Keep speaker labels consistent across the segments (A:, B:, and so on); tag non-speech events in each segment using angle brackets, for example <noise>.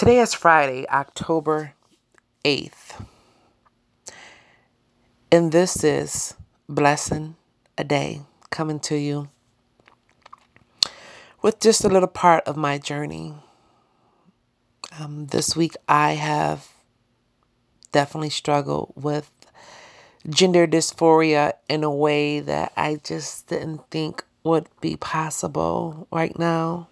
A: Today is Friday, October 8th. And this is Blessing a Day coming to you with just a little part of my journey. Um, this week I have definitely struggled with gender dysphoria in a way that I just didn't think would be possible right now.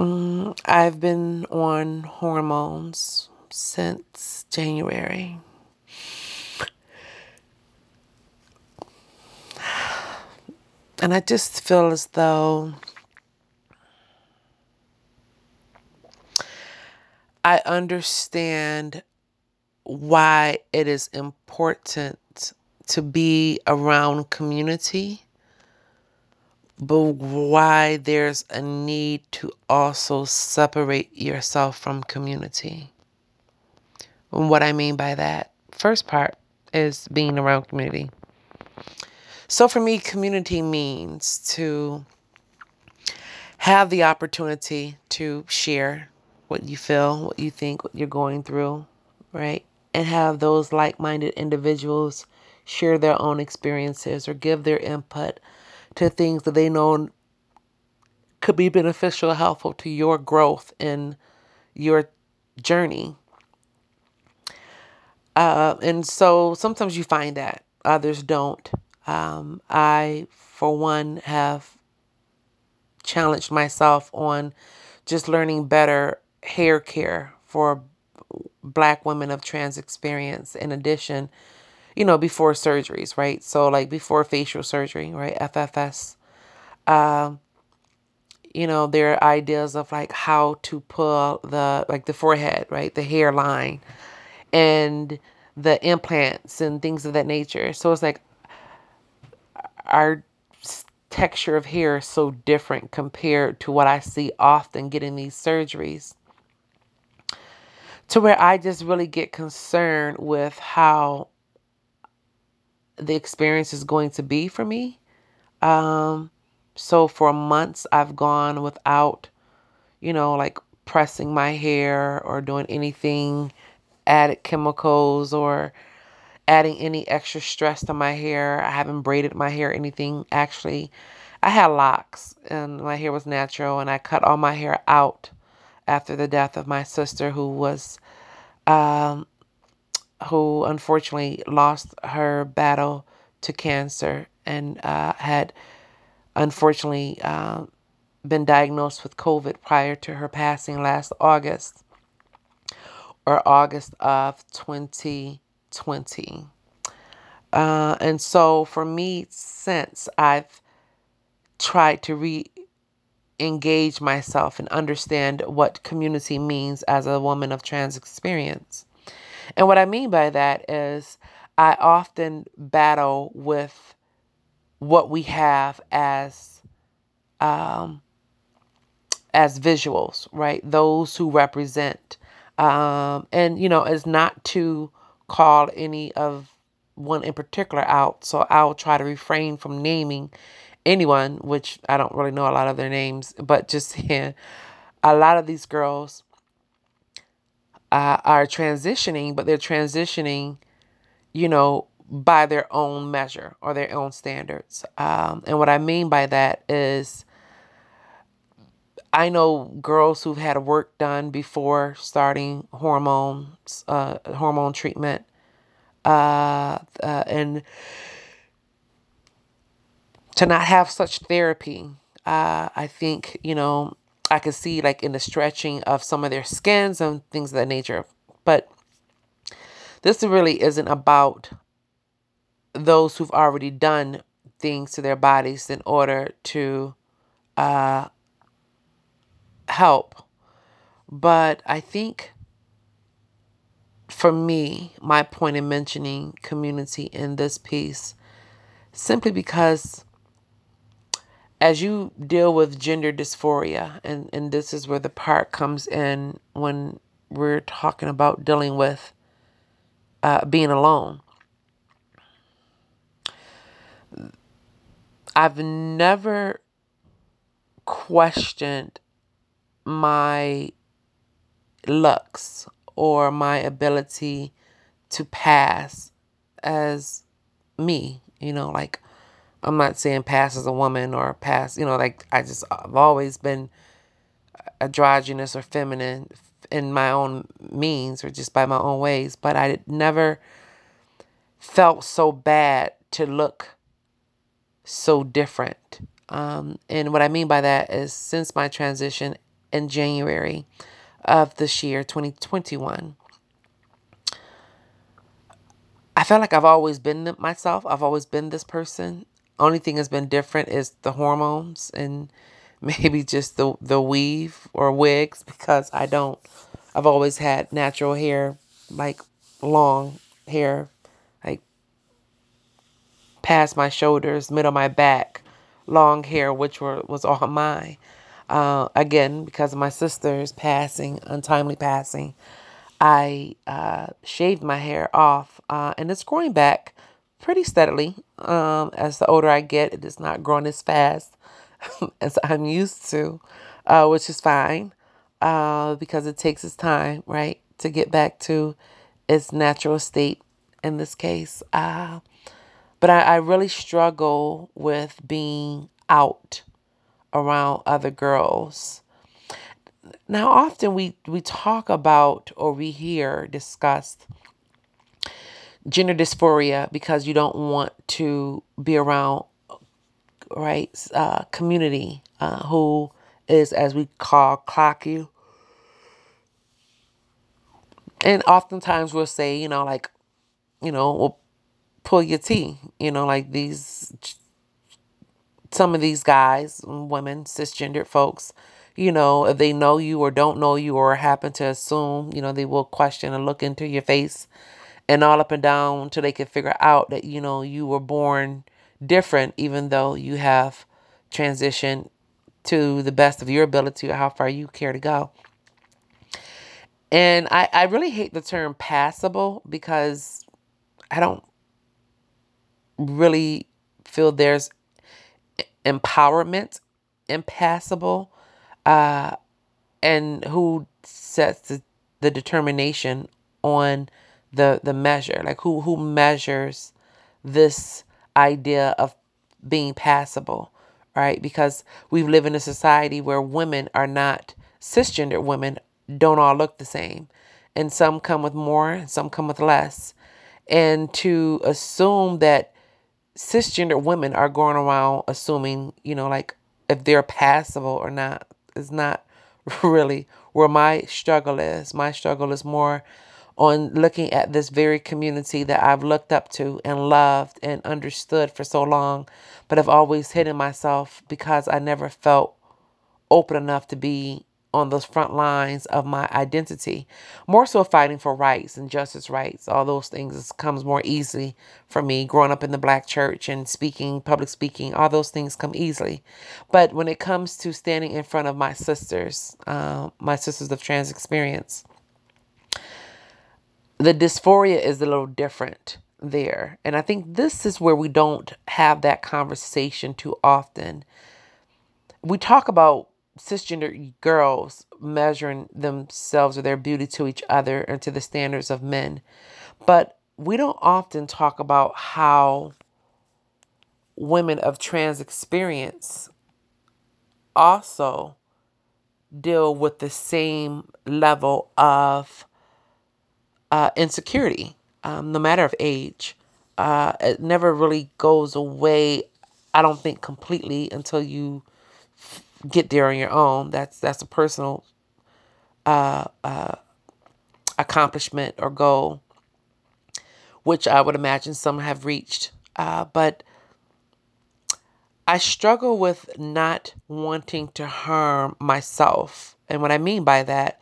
A: Um, I've been on hormones since January. And I just feel as though I understand why it is important to be around community but why there's a need to also separate yourself from community. And what I mean by that, first part is being around community. So for me, community means to have the opportunity to share what you feel, what you think, what you're going through, right? And have those like minded individuals share their own experiences or give their input to things that they know could be beneficial, helpful to your growth in your journey. Uh, and so sometimes you find that others don't. Um, I, for one, have challenged myself on just learning better hair care for black women of trans experience in addition you know, before surgeries, right? So like before facial surgery, right? FFS. Um, you know, there are ideas of like how to pull the like the forehead, right? The hairline and the implants and things of that nature. So it's like our texture of hair is so different compared to what I see often getting these surgeries. To where I just really get concerned with how the experience is going to be for me. Um, so for months, I've gone without, you know, like pressing my hair or doing anything, added chemicals or adding any extra stress to my hair. I haven't braided my hair, anything. Actually, I had locks and my hair was natural, and I cut all my hair out after the death of my sister, who was um, who unfortunately lost her battle to cancer and uh, had unfortunately uh, been diagnosed with COVID prior to her passing last August or August of 2020. Uh, and so for me, since I've tried to re engage myself and understand what community means as a woman of trans experience. And what I mean by that is I often battle with what we have as um, as visuals, right? Those who represent, um, and you know, is not to call any of one in particular out. So I'll try to refrain from naming anyone, which I don't really know a lot of their names, but just <laughs> yeah, a lot of these girls uh, are transitioning, but they're transitioning, you know, by their own measure or their own standards. Um, and what I mean by that is, I know girls who've had work done before starting hormones, uh, hormone treatment, uh, uh, and to not have such therapy. Uh, I think you know I could see like in the stretching of some of their skins and things of that nature. But this really isn't about those who've already done things to their bodies in order to uh, help. But I think for me, my point in mentioning community in this piece, simply because as you deal with gender dysphoria, and, and this is where the part comes in when we're talking about dealing with uh, being alone. I've never questioned my looks or my ability to pass as me. You know, like I'm not saying pass as a woman or pass, you know, like I just, I've always been androgynous or feminine in my own means or just by my own ways, but I never felt so bad to look so different. Um, and what I mean by that is since my transition in January of this year, 2021, I felt like I've always been myself. I've always been this person. Only thing that's been different is the hormones and <laughs> maybe just the the weave or wigs because I don't I've always had natural hair, like long hair, like past my shoulders, middle of my back, long hair, which were was all <laughs> mine. Uh, again, because of my sister's passing, untimely passing, I uh, shaved my hair off, uh, and it's growing back pretty steadily. Um, as the older I get, it is not growing as fast <laughs> as I'm used to, uh, which is fine uh, because it takes its time, right, to get back to its natural state in this case. Uh, but I, I really struggle with being out around other girls. Now, often we, we talk about or we hear discussed gender dysphoria because you don't want to be around right uh, community uh, who is as we call clock you and oftentimes we'll say you know like you know we'll pull your T you know like these some of these guys women cisgendered folks you know if they know you or don't know you or happen to assume you know they will question and look into your face and all up and down until they can figure out that you know you were born different, even though you have transitioned to the best of your ability or how far you care to go. And I, I really hate the term passable because I don't really feel there's empowerment impassable uh, and who sets the, the determination on the the measure like who who measures this idea of being passable, right? Because we live in a society where women are not cisgender women don't all look the same. And some come with more, and some come with less. And to assume that cisgender women are going around assuming, you know, like if they're passable or not is not <laughs> really where my struggle is. My struggle is more on looking at this very community that I've looked up to and loved and understood for so long, but I've always hidden myself because I never felt open enough to be on those front lines of my identity. More so fighting for rights and justice rights. All those things comes more easily for me growing up in the black church and speaking, public speaking, all those things come easily. But when it comes to standing in front of my sisters, uh, my sisters of trans experience, the dysphoria is a little different there. And I think this is where we don't have that conversation too often. We talk about cisgender girls measuring themselves or their beauty to each other and to the standards of men. But we don't often talk about how women of trans experience also deal with the same level of uh, insecurity, um, no matter of age. Uh, it never really goes away. I don't think completely until you get there on your own. That's that's a personal uh, uh, accomplishment or goal, which I would imagine some have reached. Uh, but I struggle with not wanting to harm myself, and what I mean by that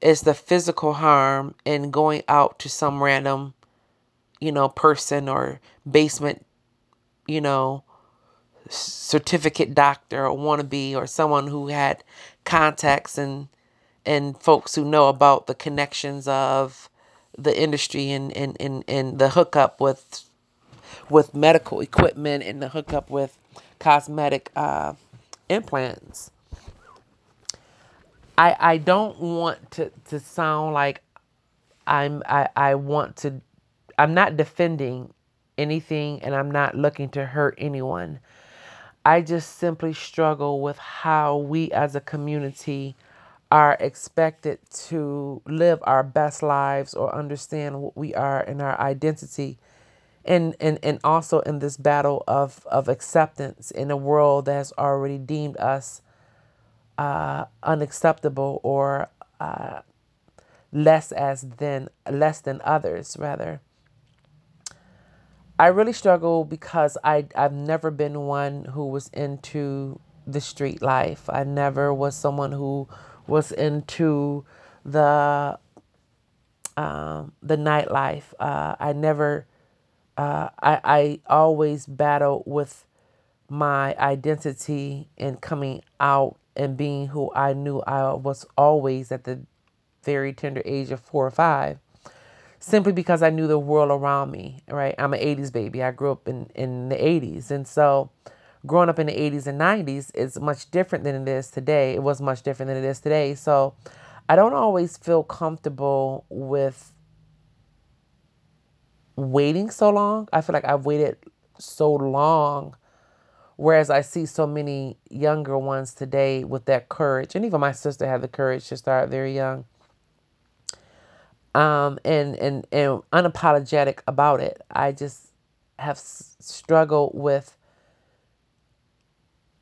A: is the physical harm in going out to some random, you know, person or basement, you know, certificate doctor or wannabe or someone who had contacts and and folks who know about the connections of the industry and and, and, and the hookup with with medical equipment and the hookup with cosmetic uh, implants I I don't want to to sound like I'm I I want to I'm not defending anything and I'm not looking to hurt anyone. I just simply struggle with how we as a community are expected to live our best lives or understand what we are and our identity and, and, and also in this battle of, of acceptance in a world that has already deemed us uh, unacceptable or uh, less as than less than others rather I really struggle because I I've never been one who was into the street life. I never was someone who was into the um, the nightlife. Uh, I never. Uh, I I always battled with my identity and coming out and being who I knew I was always at the very tender age of four or five simply because I knew the world around me, right? I'm an 80s baby. I grew up in, in the 80s. And so growing up in the 80s and 90s is much different than it is today. It was much different than it is today. So I don't always feel comfortable with waiting so long. I feel like I've waited so long. Whereas I see so many younger ones today with that courage, and even my sister had the courage to start very young um, and, and, and unapologetic about it. I just have s- struggled with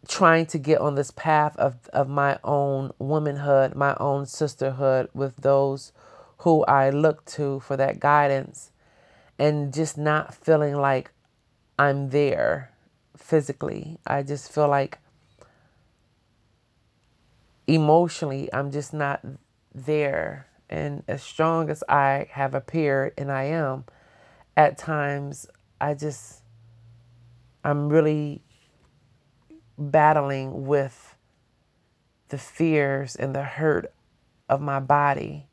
A: trying to get on this path of, of my own womanhood, my own sisterhood with those who I look to for that guidance and just not feeling like I'm there physically. I just feel like emotionally, I'm just not there and as strong as I have appeared and I am, at times I just, I'm really battling with the fears and the hurt of my body.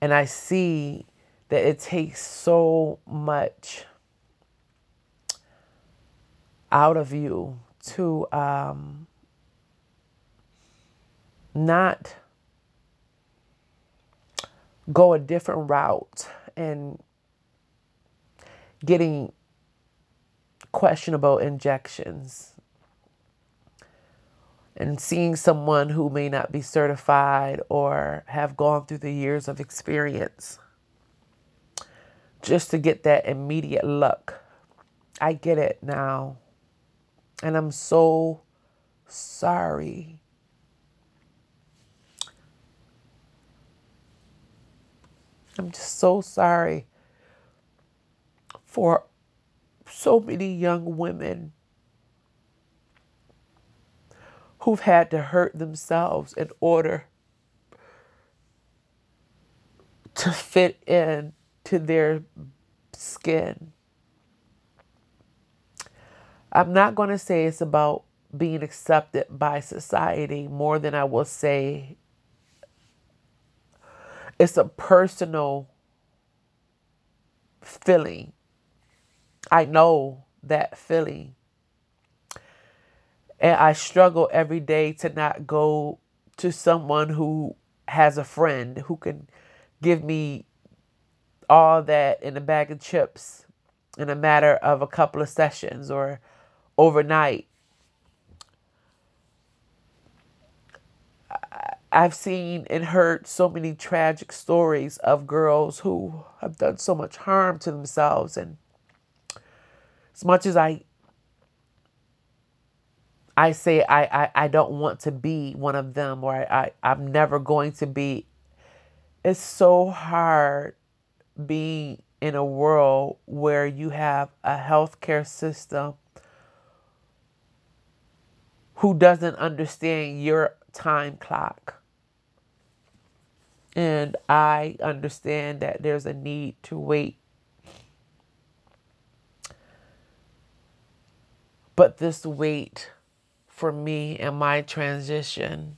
A: And I see that it takes so much out of you to um, not go a different route and getting questionable injections and seeing someone who may not be certified or have gone through the years of experience just to get that immediate look. I get it now. And I'm so sorry I'm just so sorry for so many young women who've had to hurt themselves in order to fit in to their skin. I'm not going to say it's about being accepted by society more than I will say it's a personal feeling. I know that feeling. And I struggle every day to not go to someone who has a friend who can give me all that in a bag of chips in a matter of a couple of sessions or overnight. I've seen and heard so many tragic stories of girls who have done so much harm to themselves. And as much as I I say I, I, I don't want to be one of them or I, I, I'm never going to be, it's so hard being in a world where you have a healthcare system who doesn't understand your time clock. And I understand that there's a need to wait. But this wait for me and my transition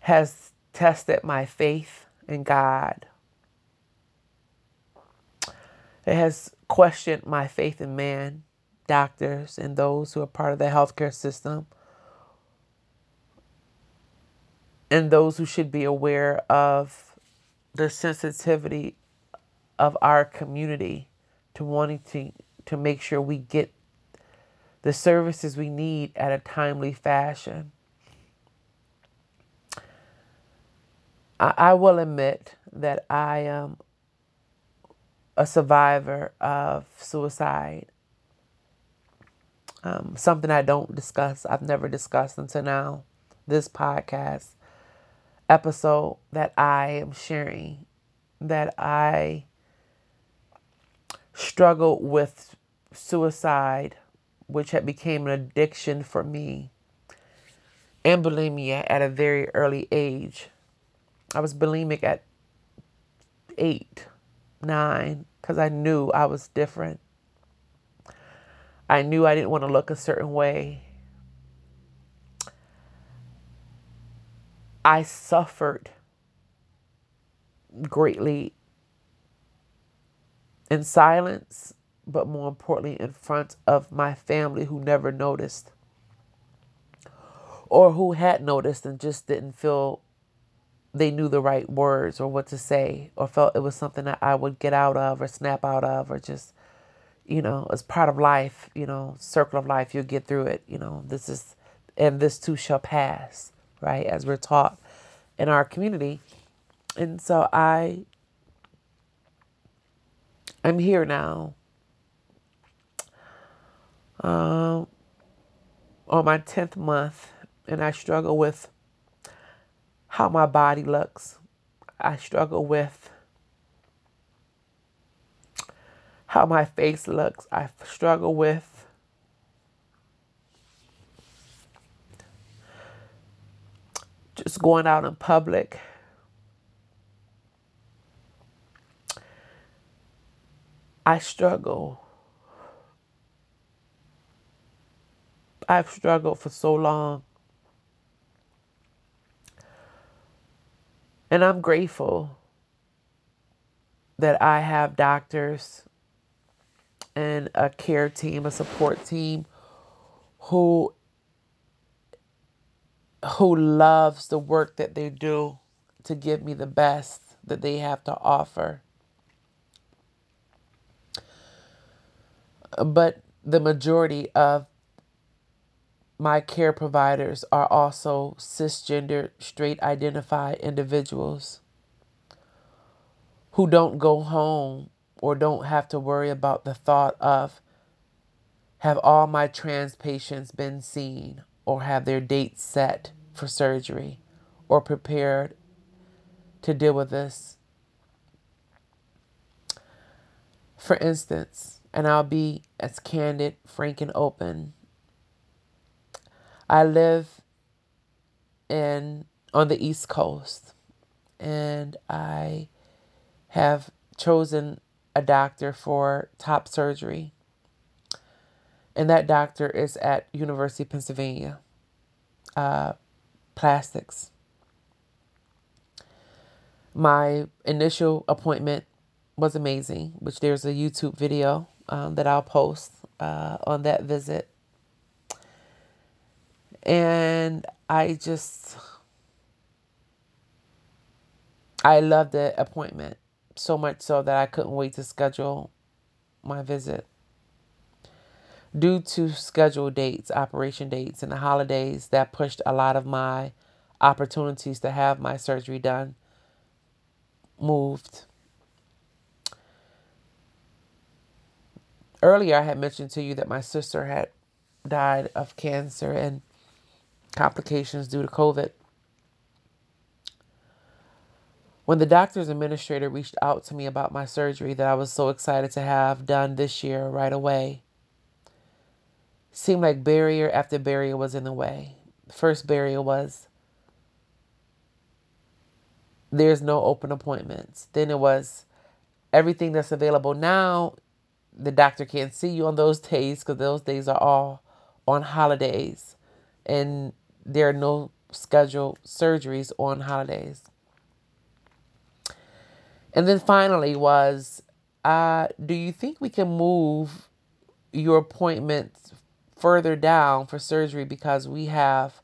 A: has tested my faith in God. It has questioned my faith in man, doctors, and those who are part of the healthcare system and those who should be aware of the sensitivity of our community to wanting to, to make sure we get the services we need at a timely fashion. I, I will admit that I am a survivor of suicide. Um, something I don't discuss, I've never discussed until now, this podcast episode that I am sharing, that I struggled with suicide, which had became an addiction for me, and bulimia at a very early age. I was bulimic at eight, nine, because I knew I was different. I knew I didn't want to look a certain way. I suffered greatly in silence, but more importantly, in front of my family who never noticed or who had noticed and just didn't feel they knew the right words or what to say or felt it was something that I would get out of or snap out of or just, you know, as part of life, you know, circle of life, you'll get through it. You know, this is, and this too shall pass, right? As we're taught in our community. And so I I'm here now. Um, on my 10th month, and I struggle with how my body looks. I struggle with how my face looks. I struggle with just going out in public. I struggle. I've struggled for so long. And I'm grateful that I have doctors and a care team, a support team who who loves the work that they do to give me the best that they have to offer. But the majority of my care providers are also cisgender, straight identified individuals who don't go home or don't have to worry about the thought of have all my trans patients been seen or have their dates set for surgery or prepared to deal with this. For instance, and I'll be as candid, frank, and open. I live in on the East Coast, and I have chosen a doctor for top surgery, and that doctor is at University of Pennsylvania, uh, plastics. My initial appointment was amazing, which there's a YouTube video um, that I'll post uh, on that visit. And I just, I loved the appointment so much so that I couldn't wait to schedule my visit. Due to schedule dates, operation dates, and the holidays, that pushed a lot of my opportunities to have my surgery done moved. earlier I had mentioned to you that my sister had died of cancer and complications due to COVID. When the doctor's administrator reached out to me about my surgery that I was so excited to have done this year right away, seemed like barrier after barrier was in the way. The first barrier was there's no open appointments. Then it was everything that's available now the doctor can't see you on those days because those days are all on holidays and there are no scheduled surgeries on holidays. And then finally was, uh, do you think we can move your appointment further down for surgery because we have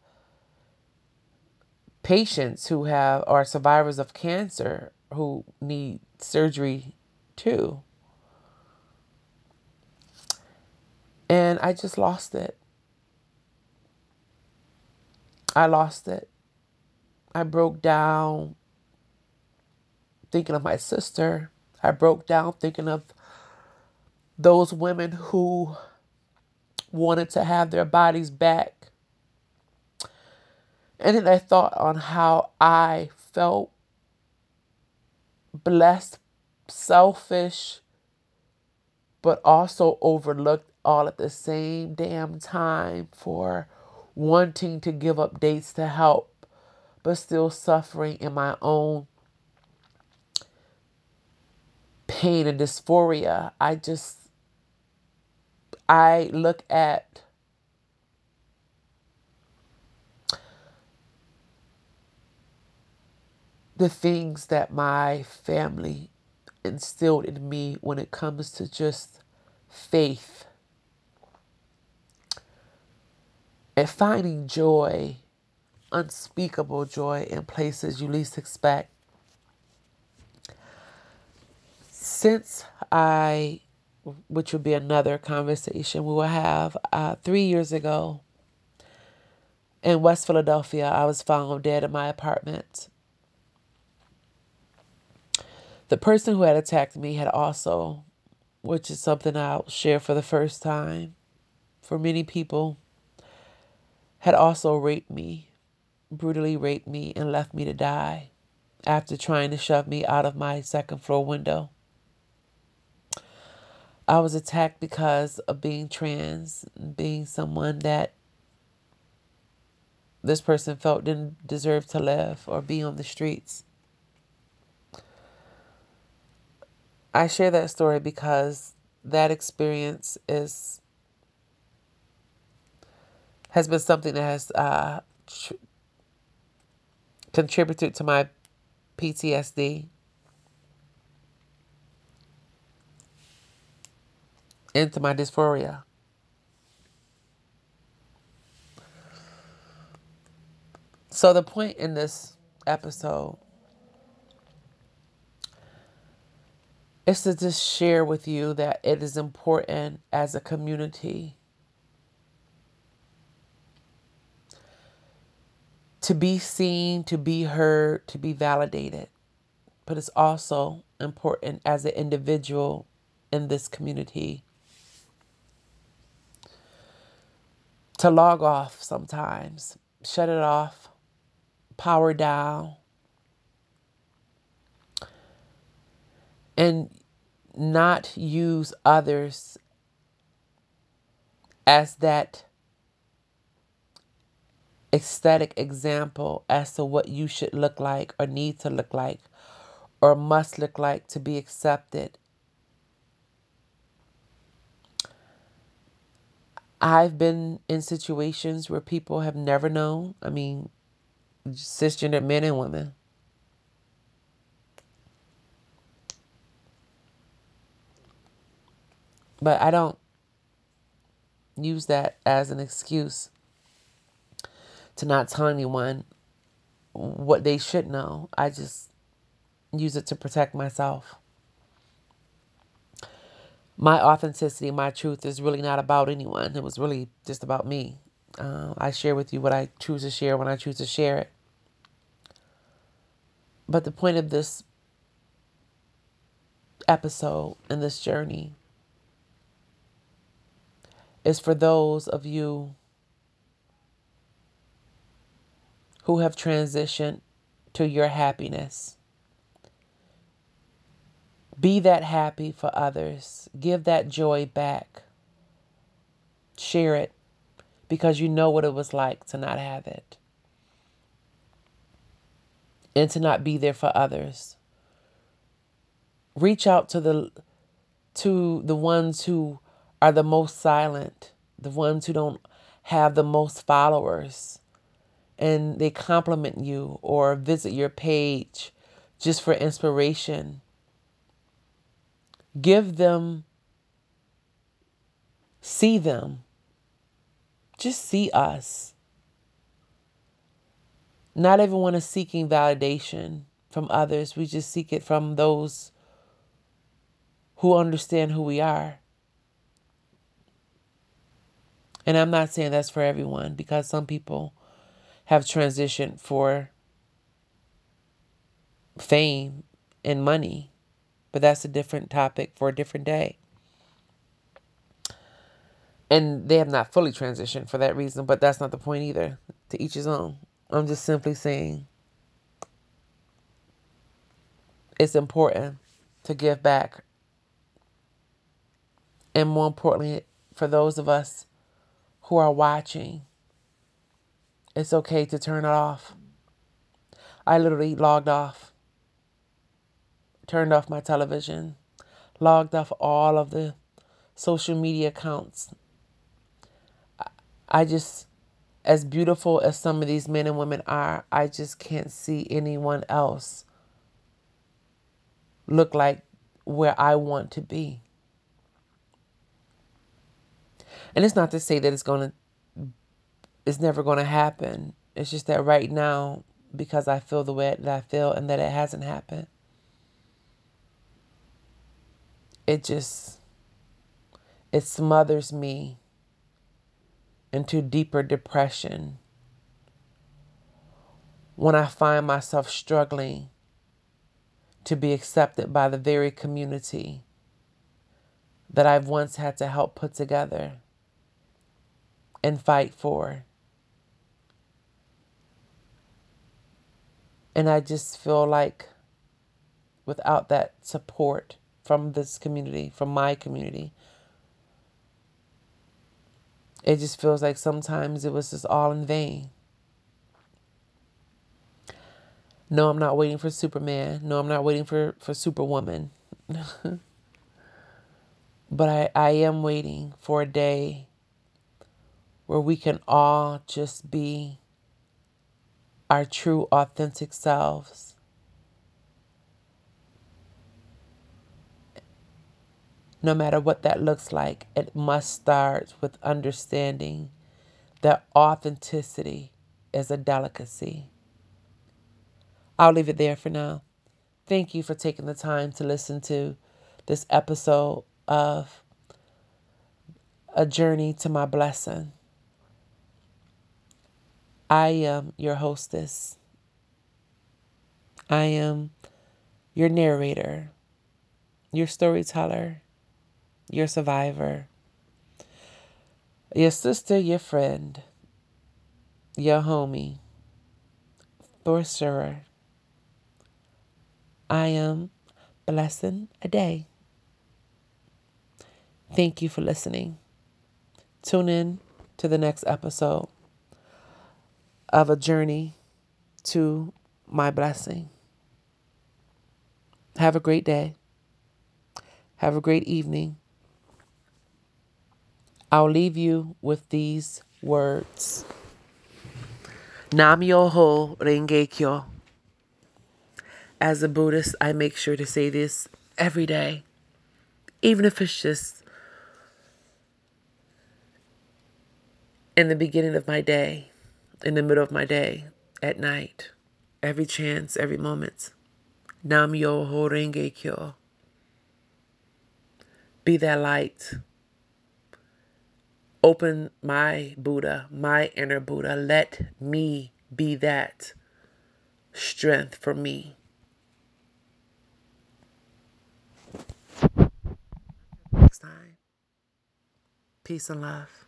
A: patients who have are survivors of cancer who need surgery too. And I just lost it. I lost it. I broke down thinking of my sister. I broke down thinking of those women who wanted to have their bodies back. And then I thought on how I felt blessed, selfish, but also overlooked all at the same damn time for wanting to give up dates to help, but still suffering in my own pain and dysphoria. I just, I look at the things that my family instilled in me when it comes to just faith and finding joy, unspeakable joy in places you least expect. Since I, which would be another conversation we will have, uh, three years ago in West Philadelphia, I was found dead in my apartment. The person who had attacked me had also, which is something I'll share for the first time for many people, had also raped me, brutally raped me, and left me to die after trying to shove me out of my second floor window. I was attacked because of being trans, being someone that this person felt didn't deserve to live or be on the streets. I share that story because that experience is has been something that has uh, tr- contributed to my PTSD and to my dysphoria. So, the point in this episode is to just share with you that it is important as a community to be seen, to be heard, to be validated. But it's also important as an individual in this community to log off sometimes, shut it off, power down, and not use others as that aesthetic example as to what you should look like or need to look like or must look like to be accepted. I've been in situations where people have never known. I mean, cisgender men and women. But I don't use that as an excuse to not tell anyone what they should know. I just use it to protect myself. My authenticity, my truth is really not about anyone. It was really just about me. Uh, I share with you what I choose to share when I choose to share it. But the point of this episode and this journey is for those of you who have transitioned to your happiness. Be that happy for others. Give that joy back. Share it because you know what it was like to not have it and to not be there for others. Reach out to the to the ones who are the most silent, the ones who don't have the most followers and they compliment you or visit your page just for inspiration, give them, see them, just see us. not everyone is seeking validation from others. We just seek it from those who understand who we are. And I'm not saying that's for everyone because some people have transitioned for fame and money, but that's a different topic for a different day. And they have not fully transitioned for that reason, but that's not the point either. To each his own. I'm just simply saying it's important to give back. And more importantly, for those of us who are watching, it's okay to turn it off. I literally logged off, turned off my television, logged off all of the social media accounts. I just, as beautiful as some of these men and women are, I just can't see anyone else look like where I want to be. And it's not to say that it's going to, it's never going to happen. It's just that right now, because I feel the way that I feel and that it hasn't happened, it just, it smothers me into deeper depression when I find myself struggling to be accepted by the very community that I've once had to help put together and fight for. And I just feel like without that support from this community, from my community, it just feels like sometimes it was just all in vain. No, I'm not waiting for Superman. No, I'm not waiting for, for Superwoman. <laughs> but I, I am waiting for a day where we can all just be our true, authentic selves. No matter what that looks like, it must start with understanding that authenticity is a delicacy. I'll leave it there for now. Thank you for taking the time to listen to this episode of A Journey to My Blessing. I am your hostess. I am your narrator, your storyteller, your survivor, your sister, your friend, your homie, for sure. I am blessing a day. Thank you for listening. Tune in to the next episode of a journey to my blessing. Have a great day. Have a great evening. I'll leave you with these words. Nam Myoho Renge Kyo. As a Buddhist, I make sure to say this every day, even if it's just in the beginning of my day in the middle of my day, at night, every chance, every moment. Nam Myoho Renge Kyo. Be that light. Open my Buddha, my inner Buddha. Let me be that strength for me. Next time. Peace and love.